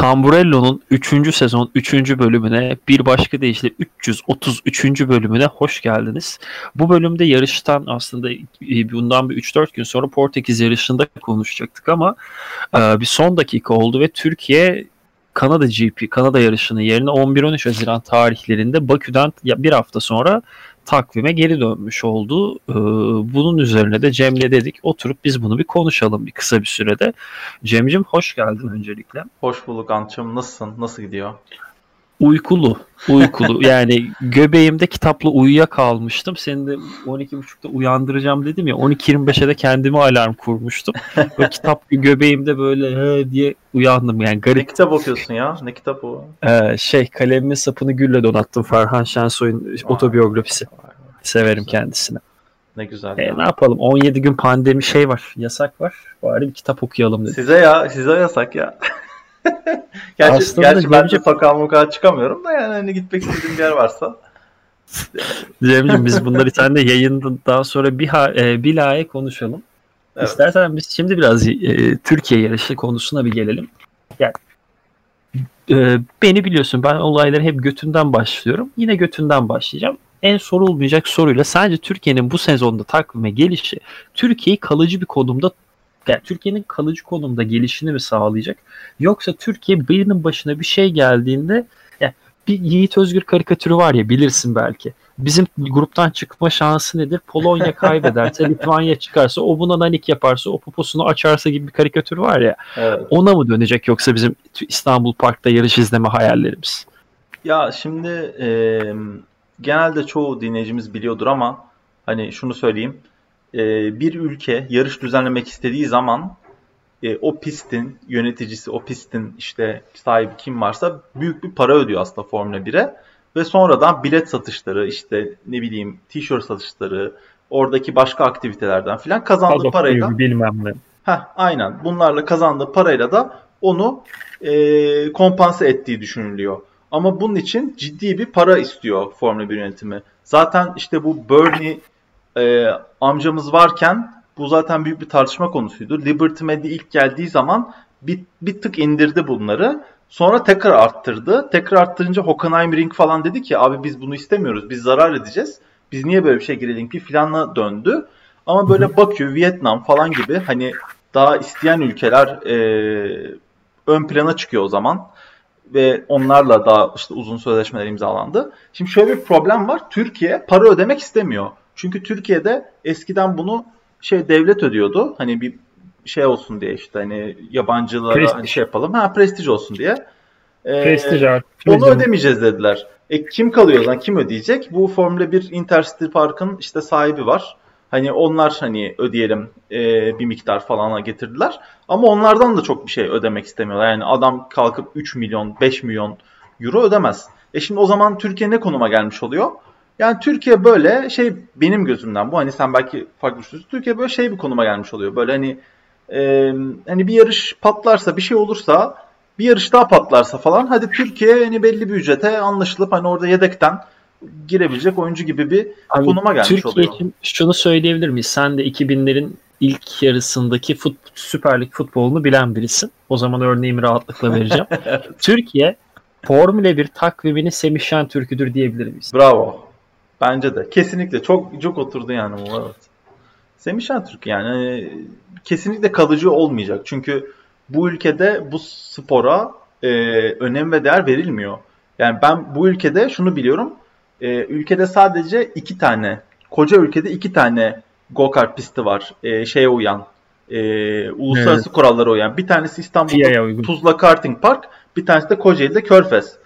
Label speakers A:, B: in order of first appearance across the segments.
A: Tamburello'nun 3. sezon 3. bölümüne bir başka deyişle 333. bölümüne hoş geldiniz. Bu bölümde yarıştan aslında e, bundan bir 3-4 gün sonra Portekiz yarışında konuşacaktık ama e, bir son dakika oldu ve Türkiye Kanada GP, Kanada yarışının yerine 11-13 Haziran tarihlerinde Bakü'den bir hafta sonra takvime geri dönmüş oldu. Ee, bunun üzerine de Cem'le dedik oturup biz bunu bir konuşalım bir kısa bir sürede. Cem'cim hoş geldin öncelikle.
B: Hoş bulduk Antçım. Nasılsın? Nasıl gidiyor?
A: Uykulu. Uykulu. yani göbeğimde kitapla uyuya kalmıştım. Seni de 12.30'da uyandıracağım dedim ya. 12.25'e de kendime alarm kurmuştum. Ve kitap göbeğimde böyle he diye uyandım. Yani garip.
B: Ne kitap okuyorsun ya? Ne kitap o?
A: Ee, şey kalemimin sapını gülle donattım. Ferhan Şensoy'un otobiyografisi. Severim kendisini.
B: Ne güzel.
A: E, ne yapalım 17 gün pandemi şey var yasak var. Bari bir kitap okuyalım dedim.
B: Size ya size yasak ya. gerçi Aslında gerçi ben de sokağa mukağa çıkamıyorum da yani hani gitmek istediğim bir yer varsa.
A: Cemciğim biz bunları sen de yayından sonra bir, ha, e, bilahare konuşalım. Evet. İstersen biz şimdi biraz e, Türkiye yarışı konusuna bir gelelim. Yani e, beni biliyorsun ben olayları hep götünden başlıyorum. Yine götünden başlayacağım en sorulmayacak soruyla sadece Türkiye'nin bu sezonda takvime gelişi Türkiye'yi kalıcı bir konumda yani Türkiye'nin kalıcı konumda gelişini mi sağlayacak? Yoksa Türkiye birinin başına bir şey geldiğinde yani bir Yiğit Özgür karikatürü var ya bilirsin belki. Bizim gruptan çıkma şansı nedir? Polonya kaybederse, Litvanya çıkarsa, o buna nanik yaparsa, o poposunu açarsa gibi bir karikatür var ya. Evet. Ona mı dönecek yoksa bizim İstanbul Park'ta yarış izleme hayallerimiz?
B: Ya şimdi e, genelde çoğu dinleyicimiz biliyordur ama hani şunu söyleyeyim. E, bir ülke yarış düzenlemek istediği zaman e, o pistin yöneticisi, o pistin işte sahibi kim varsa büyük bir para ödüyor aslında Formula 1'e. Ve sonradan bilet satışları, işte ne bileyim tişört satışları, oradaki başka aktivitelerden filan kazandığı Fazla parayla
A: bilmem ne.
B: Heh, aynen. Bunlarla kazandığı parayla da onu e, kompanse ettiği düşünülüyor. Ama bunun için ciddi bir para istiyor Formula 1 yönetimi. Zaten işte bu Bernie e, amcamız varken bu zaten büyük bir tartışma konusuydu. Liberty Media ilk geldiği zaman bir, bir tık indirdi bunları. Sonra tekrar arttırdı. Tekrar arttırınca Hockenheim Ring falan dedi ki abi biz bunu istemiyoruz. Biz zarar edeceğiz. Biz niye böyle bir şey girelim ki filanla döndü. Ama böyle Bakü, Vietnam falan gibi hani daha isteyen ülkeler e, ön plana çıkıyor o zaman ve onlarla daha işte uzun sözleşmeler imzalandı. Şimdi şöyle bir problem var. Türkiye para ödemek istemiyor. Çünkü Türkiye'de eskiden bunu şey devlet ödüyordu. Hani bir şey olsun diye işte hani yabancılara hani şey yapalım. Ha prestij olsun diye.
A: Ee, prestij artık.
B: Onu ödemeyeceğiz dediler. E kim kalıyor zaman? Kim ödeyecek? Bu Formula 1 Intercity Park'ın işte sahibi var. Hani onlar hani ödeyelim e, bir miktar falana getirdiler. Ama onlardan da çok bir şey ödemek istemiyorlar. Yani adam kalkıp 3 milyon 5 milyon euro ödemez. E şimdi o zaman Türkiye ne konuma gelmiş oluyor? Yani Türkiye böyle şey benim gözümden bu hani sen belki farklı düşünüyorsun. Türkiye böyle şey bir konuma gelmiş oluyor. Böyle hani e, hani bir yarış patlarsa bir şey olursa bir yarış daha patlarsa falan hadi Türkiye hani belli bir ücrete anlaşılıp hani orada yedekten girebilecek oyuncu gibi bir Abi, konuma gelmiş Türkiye oluyor. Için
A: şunu söyleyebilir miyiz? Sen de 2000'lerin ilk yarısındaki fut, Süper Lig futbolunu bilen birisin. O zaman örneğimi rahatlıkla vereceğim. Türkiye Formula 1 takvimini Semih Şentürk'üdür diyebilir miyiz?
B: Bravo. Bence de. Kesinlikle. Çok çok oturdu yani bu. Evet. Semih Şentürk yani hani kesinlikle kalıcı olmayacak. Çünkü bu ülkede bu spora e, önem ve değer verilmiyor. Yani ben bu ülkede şunu biliyorum e, ülkede sadece iki tane, koca ülkede iki tane go-kart pisti var. E, şeye uyan, e, uluslararası evet. kurallara uyan. Bir tanesi İstanbul'da Tuzla Karting Park, bir tanesi de Kocaeli'de Körfez.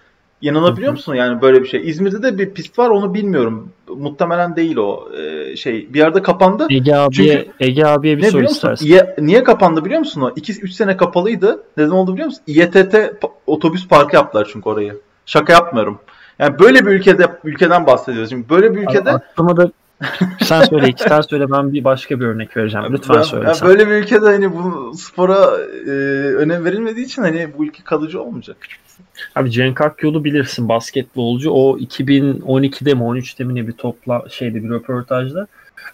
B: Yanılabiliyor musun yani böyle bir şey? İzmir'de de bir pist var onu bilmiyorum. Muhtemelen değil o ee, şey. Bir yerde kapandı.
A: Ege abiye, Çünkü, Ege abiye bir ne soru istersin.
B: Niye, niye kapandı biliyor musun o? 2-3 sene kapalıydı. Neden oldu biliyor musun? İETT otobüs parkı yaptılar çünkü orayı. Şaka yapmıyorum. Yani böyle bir ülkede ülkeden bahsediyoruz. Şimdi böyle bir ülkede
A: aklıma da sen söyle iki tane söyle ben bir başka bir örnek vereceğim. Lütfen ben, söyle.
B: Yani böyle bir ülkede hani bu spora e, önem verilmediği için hani bu ülke kalıcı olmayacak.
A: Abi Cenk Akyol'u bilirsin basketbolcu. O 2012'de mi 13'te mi ne bir topla şeyde bir röportajda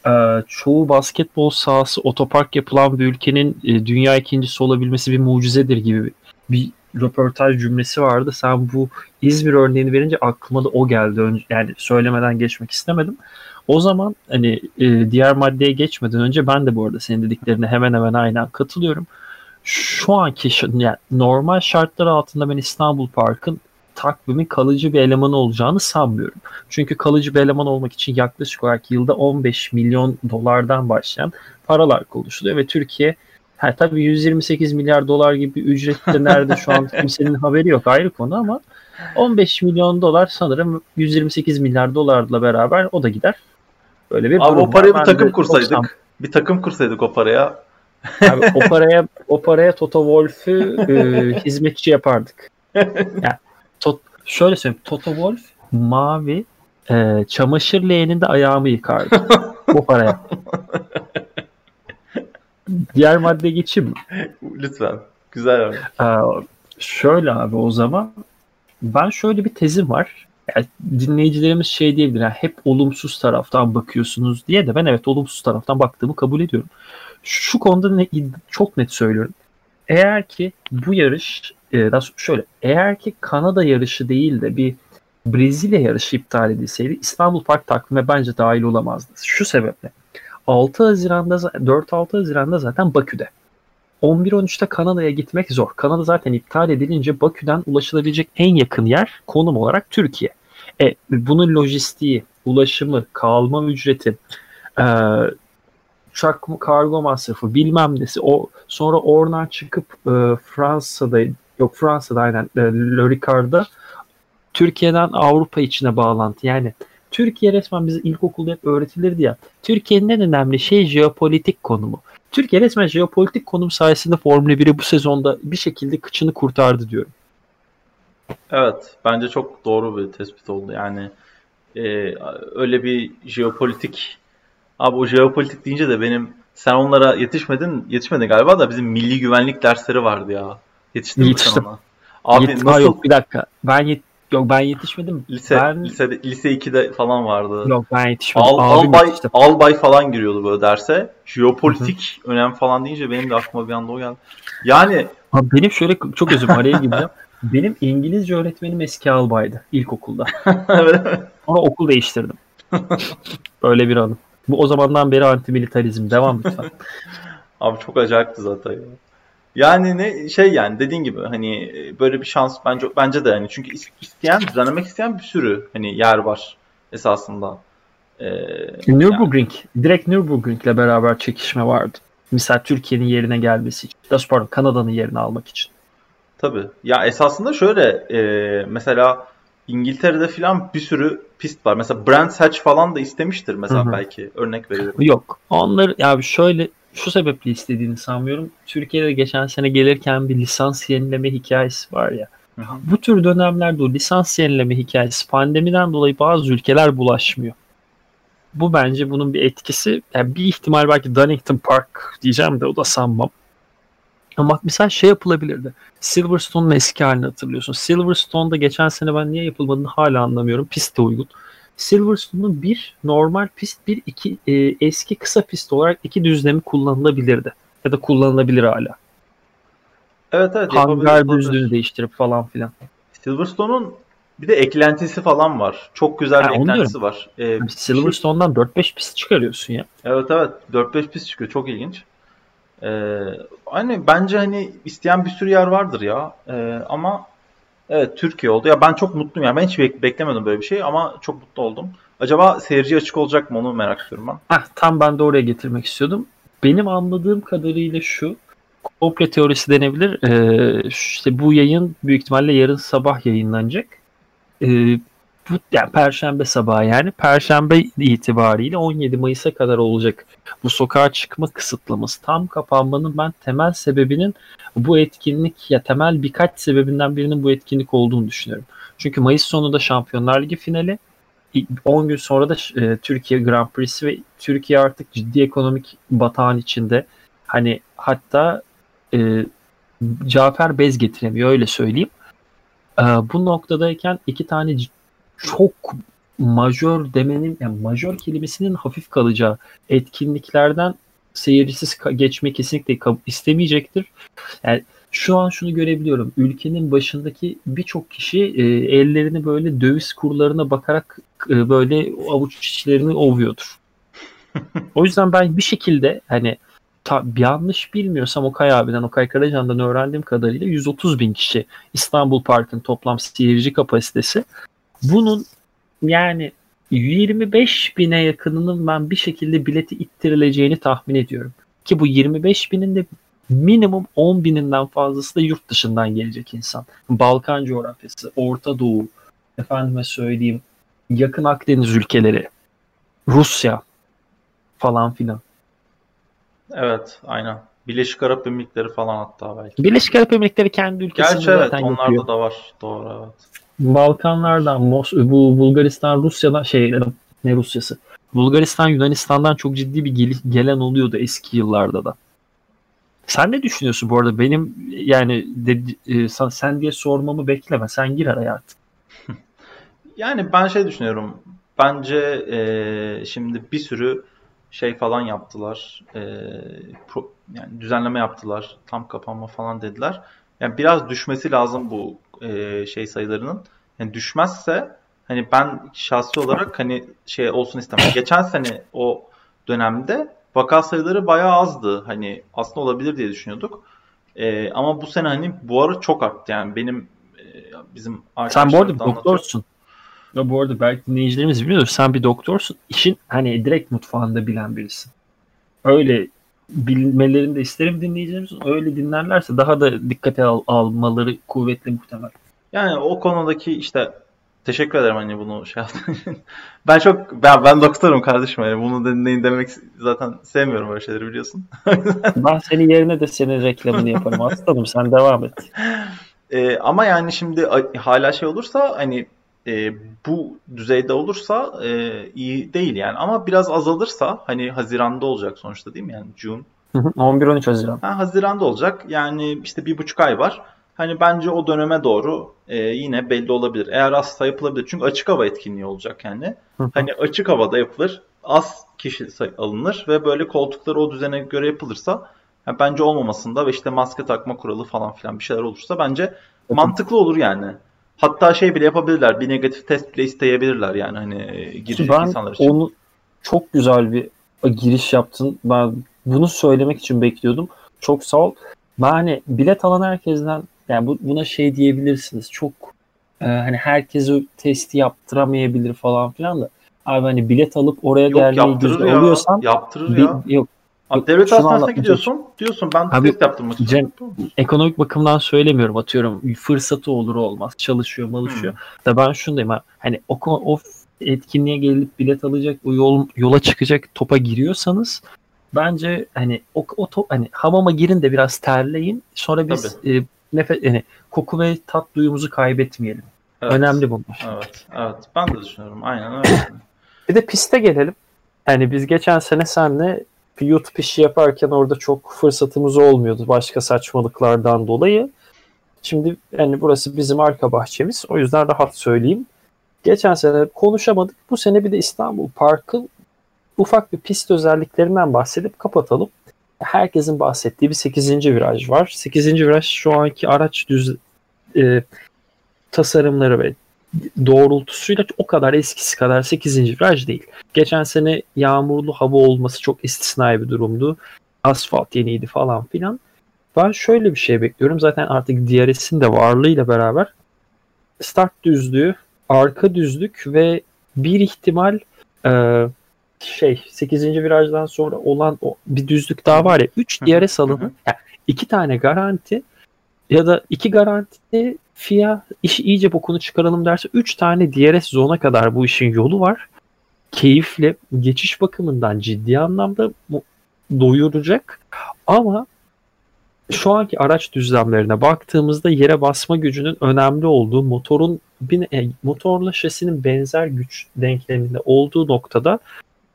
A: e, çoğu basketbol sahası otopark yapılan bir ülkenin e, dünya ikincisi olabilmesi bir mucizedir gibi bir röportaj cümlesi vardı. Sen bu İzmir örneğini verince aklıma da o geldi. Önce, yani söylemeden geçmek istemedim. O zaman hani e, diğer maddeye geçmeden önce ben de bu arada senin dediklerine hemen hemen aynen katılıyorum. Şu anki yani normal şartlar altında ben İstanbul Park'ın takvimin kalıcı bir elemanı olacağını sanmıyorum. Çünkü kalıcı bir eleman olmak için yaklaşık olarak yılda 15 milyon dolardan başlayan paralar konuşuluyor ve Türkiye ha, tabii 128 milyar dolar gibi ücrette nerede şu an kimsenin haberi yok ayrı konu ama 15 milyon dolar sanırım 128 milyar dolarla beraber o da gider.
B: Böyle bir Abi o parayı bir takım kursaydık. 90... Bir takım kursaydık o paraya.
A: Abi o paraya o paraya Toto Wolff'ü e, hizmetçi yapardık. Yani Tot, şöyle söyleyeyim. Toto Wolff mavi e, çamaşır leğeninde ayağımı yıkardı. Bu paraya. Diğer madde geçeyim?
B: Lütfen. Güzel abi.
A: Ee, şöyle abi o zaman ben şöyle bir tezim var. Yani dinleyicilerimiz şey diyebilir. Yani hep olumsuz taraftan bakıyorsunuz diye de ben evet olumsuz taraftan baktığımı kabul ediyorum. Şu konuda ne, çok net söylüyorum. Eğer ki bu yarış e, şöyle eğer ki Kanada yarışı değil de bir Brezilya yarışı iptal edilseydi İstanbul Park takvime bence dahil olamazdı. Şu sebeple 6 Haziran'da 4-6 Haziran'da zaten Bakü'de. 11-13'te Kanada'ya gitmek zor. Kanada zaten iptal edilince Bakü'den ulaşılabilecek en yakın yer konum olarak Türkiye. E, bunun lojistiği, ulaşımı, kalma ücreti, e, uçak kargo masrafı bilmem nesi o sonra oradan çıkıp e, Fransa'da yok Fransa'da aynen e, Le Türkiye'den Avrupa içine bağlantı yani Türkiye resmen bize ilkokulda hep öğretilirdi ya. Türkiye'nin en önemli şey jeopolitik konumu. Türkiye resmen jeopolitik konum sayesinde Formula 1'i bu sezonda bir şekilde kıçını kurtardı diyorum.
B: Evet, bence çok doğru bir tespit oldu. Yani e, öyle bir jeopolitik Abi o jeopolitik deyince de benim sen onlara yetişmedin, yetişmedin galiba da bizim milli güvenlik dersleri vardı ya. Yetiştin
A: Yetiştim. ona? Abi Yet- nasıl? Yok bir dakika. Ben yet Yok ben yetişmedim.
B: Lise
A: ben...
B: lisede lise 2'de falan vardı.
A: Yok ben yetişmedim.
B: Al, albay yetiştim. albay falan giriyordu böyle derse. Jeopolitik Hı-hı. önem falan deyince benim de aklıma bir anda o geldi. Yani
A: Abi benim şöyle çok özür araya gireceğim. benim İngilizce öğretmenim eski albaydı ilkokulda. Sonra okul değiştirdim. Böyle bir anım. Bu o zamandan beri antimilitarizm. Devam lütfen.
B: Abi çok acayipti zaten ya. Yani ne şey yani dediğin gibi hani e, böyle bir şans bence bence de hani çünkü isteyen düzenlemek isteyen bir sürü hani yer var esasında.
A: Ee, Nürburgring yani. direkt Nürburgring'le beraber çekişme vardı. Misal Türkiye'nin yerine gelmesi için. Das pardon Kanada'nın yerini almak için.
B: Tabii. Ya esasında şöyle e, mesela İngiltere'de filan bir sürü pist var. Mesela Brands Hatch falan da istemiştir mesela Hı-hı. belki. Örnek veriyorum.
A: Yok. Onlar ya şöyle şu sebeple istediğini sanmıyorum. Türkiye'de geçen sene gelirken bir lisans yenileme hikayesi var ya. Hı-hı. Bu tür dönemlerde o lisans yenileme hikayesi pandemiden dolayı bazı ülkeler bulaşmıyor. Bu bence bunun bir etkisi. Yani bir ihtimal belki Donington Park diyeceğim de o da sanmam. Ama mesela şey yapılabilirdi. Silverstone'un eski halini hatırlıyorsun. Silverstone'da geçen sene ben niye yapılmadığını hala anlamıyorum. Piste uygun. Silverstone'un bir normal pist, bir iki e, eski kısa pist olarak iki düzlemi kullanılabilirdi. Ya da kullanılabilir hala.
B: Evet evet.
A: Hangar düzlüğünü değiştirip falan filan.
B: Silverstone'un bir de eklentisi falan var. Çok güzel bir eklentisi var.
A: Ee, Silverstone'dan 4-5 pist çıkarıyorsun ya.
B: Evet evet. 4-5 pist çıkıyor. Çok ilginç. Ee, hani bence hani isteyen bir sürü yer vardır ya. Ee, ama evet Türkiye oldu. Ya ben çok mutluyum. Yani ben hiç bek- beklemedim böyle bir şey ama çok mutlu oldum. Acaba seyirci açık olacak mı onu merak ediyorum ben.
A: Heh, tam ben de oraya getirmek istiyordum. Benim anladığım kadarıyla şu komple teorisi denebilir. Ee, işte bu yayın büyük ihtimalle yarın sabah yayınlanacak. Ee, yani Perşembe sabahı yani Perşembe itibariyle 17 Mayıs'a kadar olacak bu sokağa çıkma kısıtlaması. Tam kapanmanın ben temel sebebinin bu etkinlik ya temel birkaç sebebinden birinin bu etkinlik olduğunu düşünüyorum. Çünkü Mayıs sonunda Şampiyonlar Ligi finali 10 gün sonra da e, Türkiye Grand Prix'si ve Türkiye artık ciddi ekonomik batağın içinde. Hani hatta e, Cafer bez getiremiyor öyle söyleyeyim. E, bu noktadayken iki tane çok majör demenin yani majör kelimesinin hafif kalacağı etkinliklerden seyircisiz geçmek kesinlikle istemeyecektir. Yani şu an şunu görebiliyorum. Ülkenin başındaki birçok kişi e, ellerini böyle döviz kurlarına bakarak e, böyle avuç içlerini ovuyordur. o yüzden ben bir şekilde hani ta, yanlış bilmiyorsam Okay abiden, Okay Karacan'dan öğrendiğim kadarıyla 130 bin kişi İstanbul Park'ın toplam seyirci kapasitesi. Bunun yani 25 bine yakınının ben bir şekilde bileti ittirileceğini tahmin ediyorum. Ki bu 25 binin de minimum 10 bininden fazlası da yurt dışından gelecek insan. Balkan coğrafyası, Orta Doğu, efendime söyleyeyim yakın Akdeniz ülkeleri, Rusya falan filan.
B: Evet, aynen. Birleşik Arap Emirlikleri falan hatta belki.
A: Birleşik Arap Emirlikleri kendi ülkesinde
B: Gerçi evet,
A: zaten
B: onlarda
A: yapıyor.
B: da var. Doğru evet.
A: Balkanlardan, Mos bu Bulgaristan, Rusya'dan şey ne Rusyası? Bulgaristan, Yunanistan'dan çok ciddi bir gel- gelen oluyordu eski yıllarda da. Sen ne düşünüyorsun bu arada? Benim yani de, e, sen, diye sormamı bekleme. Sen gir araya artık.
B: Yani ben şey düşünüyorum. Bence e, şimdi bir sürü şey falan yaptılar. E, pro, yani düzenleme yaptılar. Tam kapanma falan dediler. Yani biraz düşmesi lazım bu e, şey sayılarının. Yani düşmezse hani ben şahsi olarak hani şey olsun istemem. Geçen sene o dönemde vaka sayıları bayağı azdı. Hani aslında olabilir diye düşünüyorduk. E, ama bu sene hani bu ara çok arttı. Yani benim e, bizim
A: Sen bu arada doktorsun. Ya bu arada belki dinleyicilerimiz bilmiyor. Sen bir doktorsun. İşin hani direkt mutfağında bilen birisin. Öyle bilmelerini de isterim dinleyicilerimizin. Öyle dinlerlerse daha da dikkate al, almaları kuvvetli muhtemel.
B: Yani o konudaki işte teşekkür ederim hani bunu şey yaptığın için. ben çok ben, ben doktorum kardeşim yani bunu dinleyin demek zaten sevmiyorum böyle şeyleri biliyorsun.
A: ben senin yerine de senin reklamını yaparım aslanım sen devam et.
B: Ee, ama yani şimdi hala şey olursa hani e, bu düzeyde olursa e, iyi değil yani. Ama biraz azalırsa hani Haziran'da olacak sonuçta değil mi? Yani June.
A: 11-13 Haziran.
B: Ha, Haziran'da olacak. Yani işte bir buçuk ay var. Hani bence o döneme doğru e, yine belli olabilir. Eğer azsa yapılabilir. Çünkü açık hava etkinliği olacak yani. hani açık havada yapılır. Az kişi alınır ve böyle koltuklar o düzene göre yapılırsa yani bence olmamasında ve işte maske takma kuralı falan filan bir şeyler olursa bence mantıklı olur yani. Hatta şey bile yapabilirler. Bir negatif test bile isteyebilirler yani hani girecek
A: ben
B: insanlar için.
A: onu çok güzel bir giriş yaptın. Ben bunu söylemek için bekliyordum. Çok sağ ol. Ben hani bilet alan herkesten yani bu, buna şey diyebilirsiniz. Çok e, hani herkese testi yaptıramayabilir falan filan da. Abi hani bilet alıp oraya gelmeyi güzel oluyorsan
B: yaptırır ya.
A: Yok.
B: Abi devlet hastanesine gidiyorsun. Diyorsun ben Abi, test yaptırmak istiyorum.
A: ekonomik bakımdan söylemiyorum atıyorum. Fırsatı olur olmaz. Çalışıyor malışıyor. Hmm. Da ben şunu diyeyim. Hani o, o etkinliğe gelip bilet alacak o yol, yola çıkacak topa giriyorsanız bence hani o, o top, hani hamama girin de biraz terleyin. Sonra biz e, nefes yani koku ve tat duyumuzu kaybetmeyelim. Evet. Önemli bunlar.
B: Evet. Evet. Ben de düşünüyorum. Aynen öyle.
A: bir de piste gelelim. Yani biz geçen sene senle YouTube işi yaparken orada çok fırsatımız olmuyordu başka saçmalıklardan dolayı. Şimdi yani burası bizim arka bahçemiz. O yüzden rahat söyleyeyim. Geçen sene konuşamadık. Bu sene bir de İstanbul Park'ın ufak bir pist özelliklerinden bahsedip kapatalım. Herkesin bahsettiği bir 8. viraj var. 8. viraj şu anki araç düz e, tasarımları ve doğrultusuyla o kadar eskisi kadar 8. viraj değil. Geçen sene yağmurlu hava olması çok istisnai bir durumdu. Asfalt yeniydi falan filan. Ben şöyle bir şey bekliyorum. Zaten artık DRS'in de varlığıyla beraber start düzlüğü, arka düzlük ve bir ihtimal e, şey 8. virajdan sonra olan o bir düzlük daha var ya 3 DRS alanı yani iki tane garanti ya da iki garanti FIA işi iyice bokunu çıkaralım derse 3 tane DRS zona kadar bu işin yolu var. Keyifli geçiş bakımından ciddi anlamda doyuracak ama şu anki araç düzlemlerine baktığımızda yere basma gücünün önemli olduğu motorun bir, e, motorla şasinin benzer güç denkleminde olduğu noktada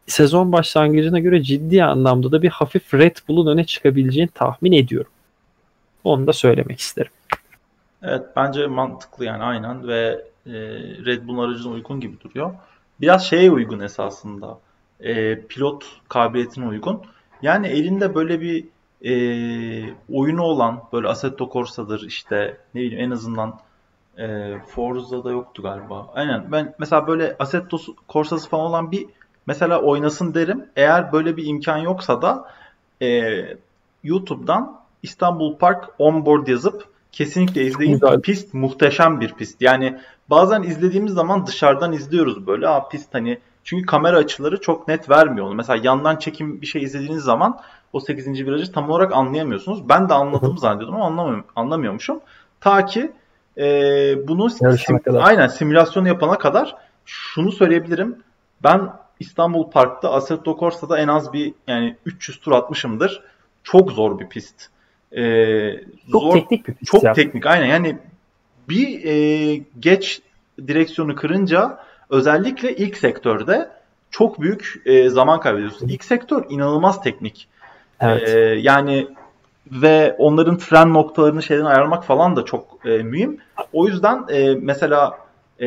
A: sezon başlangıcına göre ciddi anlamda da bir hafif Red Bull'un öne çıkabileceğini tahmin ediyorum. Onu da söylemek isterim.
B: Evet bence mantıklı yani aynen ve e, Red Bull aracına uygun gibi duruyor. Biraz şeye uygun esasında. E, pilot kabiliyetine uygun. Yani elinde böyle bir e, oyunu olan böyle Assetto Corsa'dır işte ne bileyim en azından e, Forza'da yoktu galiba. Aynen ben mesela böyle Assetto Corsa'sı falan olan bir mesela oynasın derim. Eğer böyle bir imkan yoksa da e, YouTube'dan İstanbul Park onboard yazıp kesinlikle izleyin. Güzel. Pist muhteşem bir pist. Yani bazen izlediğimiz zaman dışarıdan izliyoruz böyle. Aa pist hani çünkü kamera açıları çok net vermiyor onu. Mesela yandan çekim bir şey izlediğiniz zaman o 8. virajı tam olarak anlayamıyorsunuz. Ben de anladığımı zannediyordum ama anlamıyorum, anlamıyormuşum. Ta ki e, bunu sim, aynen simülasyonu yapana kadar şunu söyleyebilirim. Ben İstanbul Park'ta Assetto Corsa'da en az bir yani 300 tur atmışımdır. Çok zor bir pist.
A: Ee, çok zor, teknik bir pist.
B: Çok ya. teknik aynen yani bir e, geç direksiyonu kırınca özellikle ilk sektörde çok büyük e, zaman kaybediyorsun. İlk sektör inanılmaz teknik. Evet. E, yani ve onların fren noktalarını şeyden ayarlamak falan da çok e, mühim. O yüzden e, mesela e,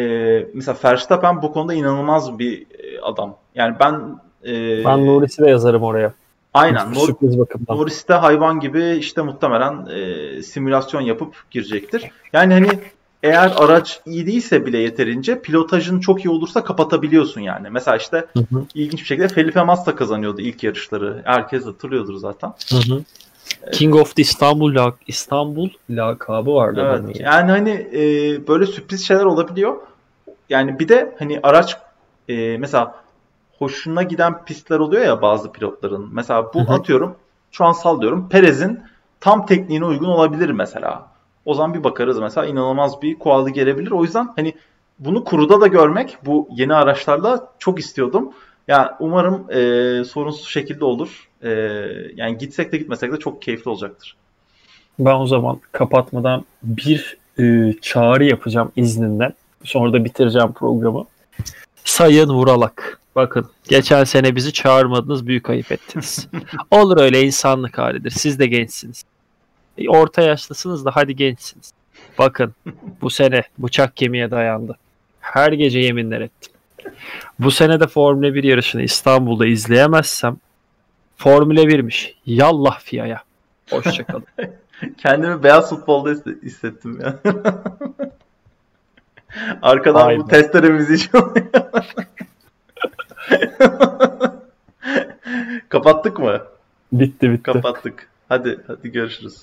B: mesela Verstappen bu konuda inanılmaz bir e, adam. Yani ben
A: e, ben Norris'i de yazarım oraya.
B: Aynen. Nor Sürpriz bakımdan. Norris de hayvan gibi işte muhtemelen e, simülasyon yapıp girecektir. Yani hani eğer araç iyi değilse bile yeterince pilotajın çok iyi olursa kapatabiliyorsun yani. Mesela işte hı hı. ilginç bir şekilde Felipe Massa kazanıyordu ilk yarışları. Herkes hatırlıyordur zaten. Hı hı.
A: King of the İstanbul lak İstanbul lakabı vardı.
B: Evet. Yani. yani hani e, böyle sürpriz şeyler olabiliyor. Yani bir de hani araç e, mesela hoşuna giden pistler oluyor ya bazı pilotların. Mesela bu Hı-hı. atıyorum şu an sallıyorum Perez'in tam tekniğine uygun olabilir mesela. O zaman bir bakarız mesela inanılmaz bir quality gelebilir. O yüzden hani bunu kuruda da görmek bu yeni araçlarla çok istiyordum. Yani umarım e, sorunsuz şekilde olur. E, yani gitsek de gitmesek de çok keyifli olacaktır.
A: Ben o zaman kapatmadan bir e, çağrı yapacağım izninden. Sonra da bitireceğim programı. Sayın Vuralak. Bakın geçen sene bizi çağırmadınız büyük ayıp ettiniz. Olur öyle insanlık halidir. Siz de gençsiniz. E, orta yaşlısınız da hadi gençsiniz. Bakın bu sene bıçak kemiğe dayandı. Her gece yeminler ettim. Bu sene de Formula 1 yarışını İstanbul'da izleyemezsem Formula 1'miş. Yallah fiyaya. Hoşçakalın.
B: Kendimi beyaz futbolda hissettim ya. Arkadan Aynen. bu testere müziği Kapattık mı?
A: Bitti bitti.
B: Kapattık. Hadi hadi görüşürüz.